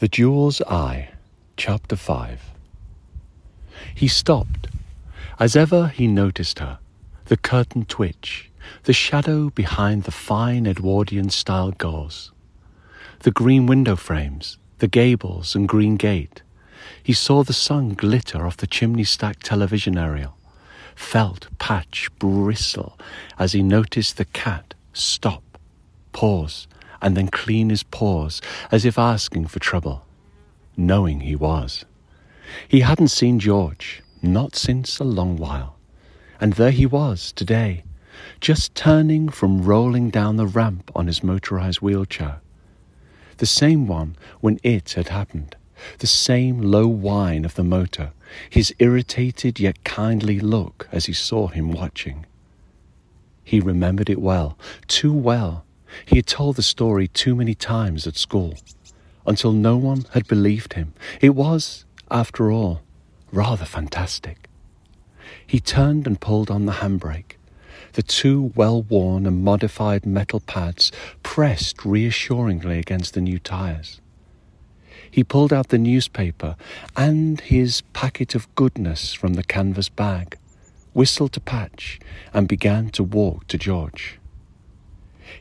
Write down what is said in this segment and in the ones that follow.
The Jewel's Eye, Chapter 5. He stopped. As ever, he noticed her, the curtain twitch, the shadow behind the fine Edwardian style gauze, the green window frames, the gables and green gate. He saw the sun glitter off the chimney stack television aerial, felt Patch bristle as he noticed the cat stop, pause, and then clean his paws as if asking for trouble, knowing he was. He hadn't seen George, not since a long while. And there he was today, just turning from rolling down the ramp on his motorized wheelchair. The same one when it had happened, the same low whine of the motor, his irritated yet kindly look as he saw him watching. He remembered it well, too well, he had told the story too many times at school, until no one had believed him. It was, after all, rather fantastic. He turned and pulled on the handbrake. The two well worn and modified metal pads pressed reassuringly against the new tires. He pulled out the newspaper and his packet of goodness from the canvas bag, whistled to Patch, and began to walk to George.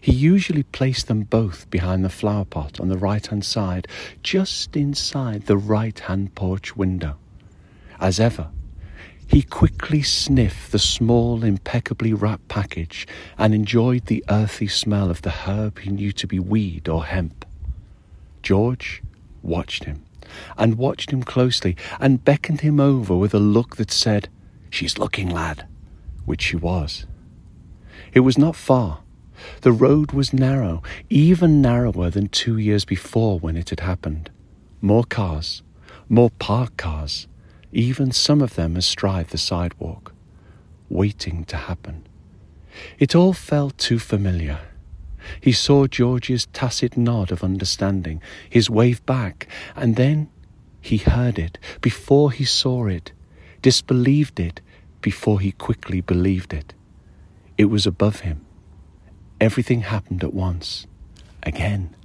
He usually placed them both behind the flower pot on the right hand side, just inside the right hand porch window. As ever, he quickly sniffed the small, impeccably wrapped package and enjoyed the earthy smell of the herb he knew to be weed or hemp. George watched him, and watched him closely, and beckoned him over with a look that said, She's looking, lad, which she was. It was not far, the road was narrow, even narrower than two years before when it had happened. More cars, more parked cars, even some of them astride the sidewalk, waiting to happen. It all felt too familiar. He saw George's tacit nod of understanding, his wave back, and then he heard it before he saw it, disbelieved it before he quickly believed it. It was above him Everything happened at once, again.